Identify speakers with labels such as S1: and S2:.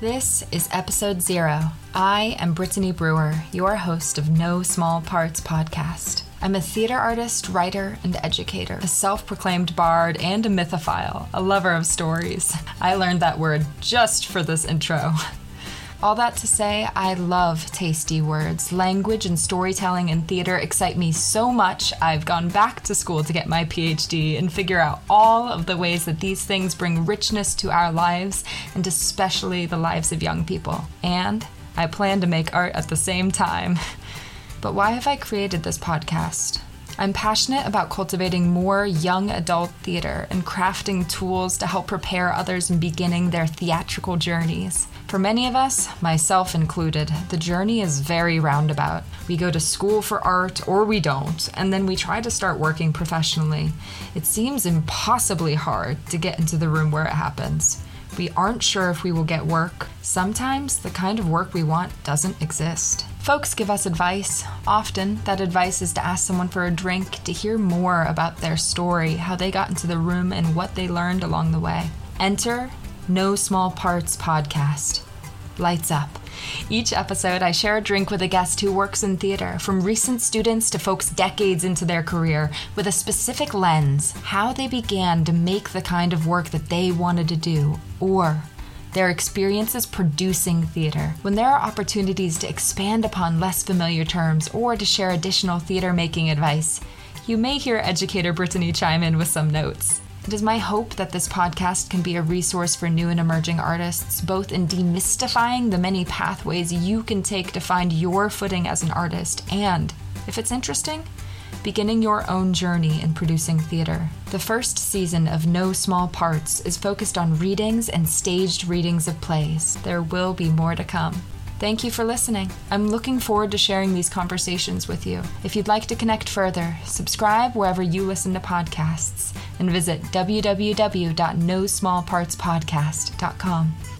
S1: This is episode zero. I am Brittany Brewer, your host of No Small Parts podcast. I'm a theater artist, writer, and educator, a self proclaimed bard, and a mythophile, a lover of stories. I learned that word just for this intro. All that to say, I love tasty words. Language and storytelling in theater excite me so much, I've gone back to school to get my PhD and figure out all of the ways that these things bring richness to our lives, and especially the lives of young people. And I plan to make art at the same time. But why have I created this podcast? I'm passionate about cultivating more young adult theater and crafting tools to help prepare others in beginning their theatrical journeys. For many of us, myself included, the journey is very roundabout. We go to school for art or we don't, and then we try to start working professionally. It seems impossibly hard to get into the room where it happens. We aren't sure if we will get work. Sometimes the kind of work we want doesn't exist. Folks give us advice. Often, that advice is to ask someone for a drink, to hear more about their story, how they got into the room, and what they learned along the way. Enter No Small Parts podcast. Lights up. Each episode, I share a drink with a guest who works in theater, from recent students to folks decades into their career, with a specific lens how they began to make the kind of work that they wanted to do, or their experiences producing theater. When there are opportunities to expand upon less familiar terms or to share additional theater making advice, you may hear educator Brittany chime in with some notes. It is my hope that this podcast can be a resource for new and emerging artists, both in demystifying the many pathways you can take to find your footing as an artist, and, if it's interesting, beginning your own journey in producing theater. The first season of No Small Parts is focused on readings and staged readings of plays. There will be more to come. Thank you for listening. I'm looking forward to sharing these conversations with you. If you'd like to connect further, subscribe wherever you listen to podcasts and visit www.nosmallpartspodcast.com.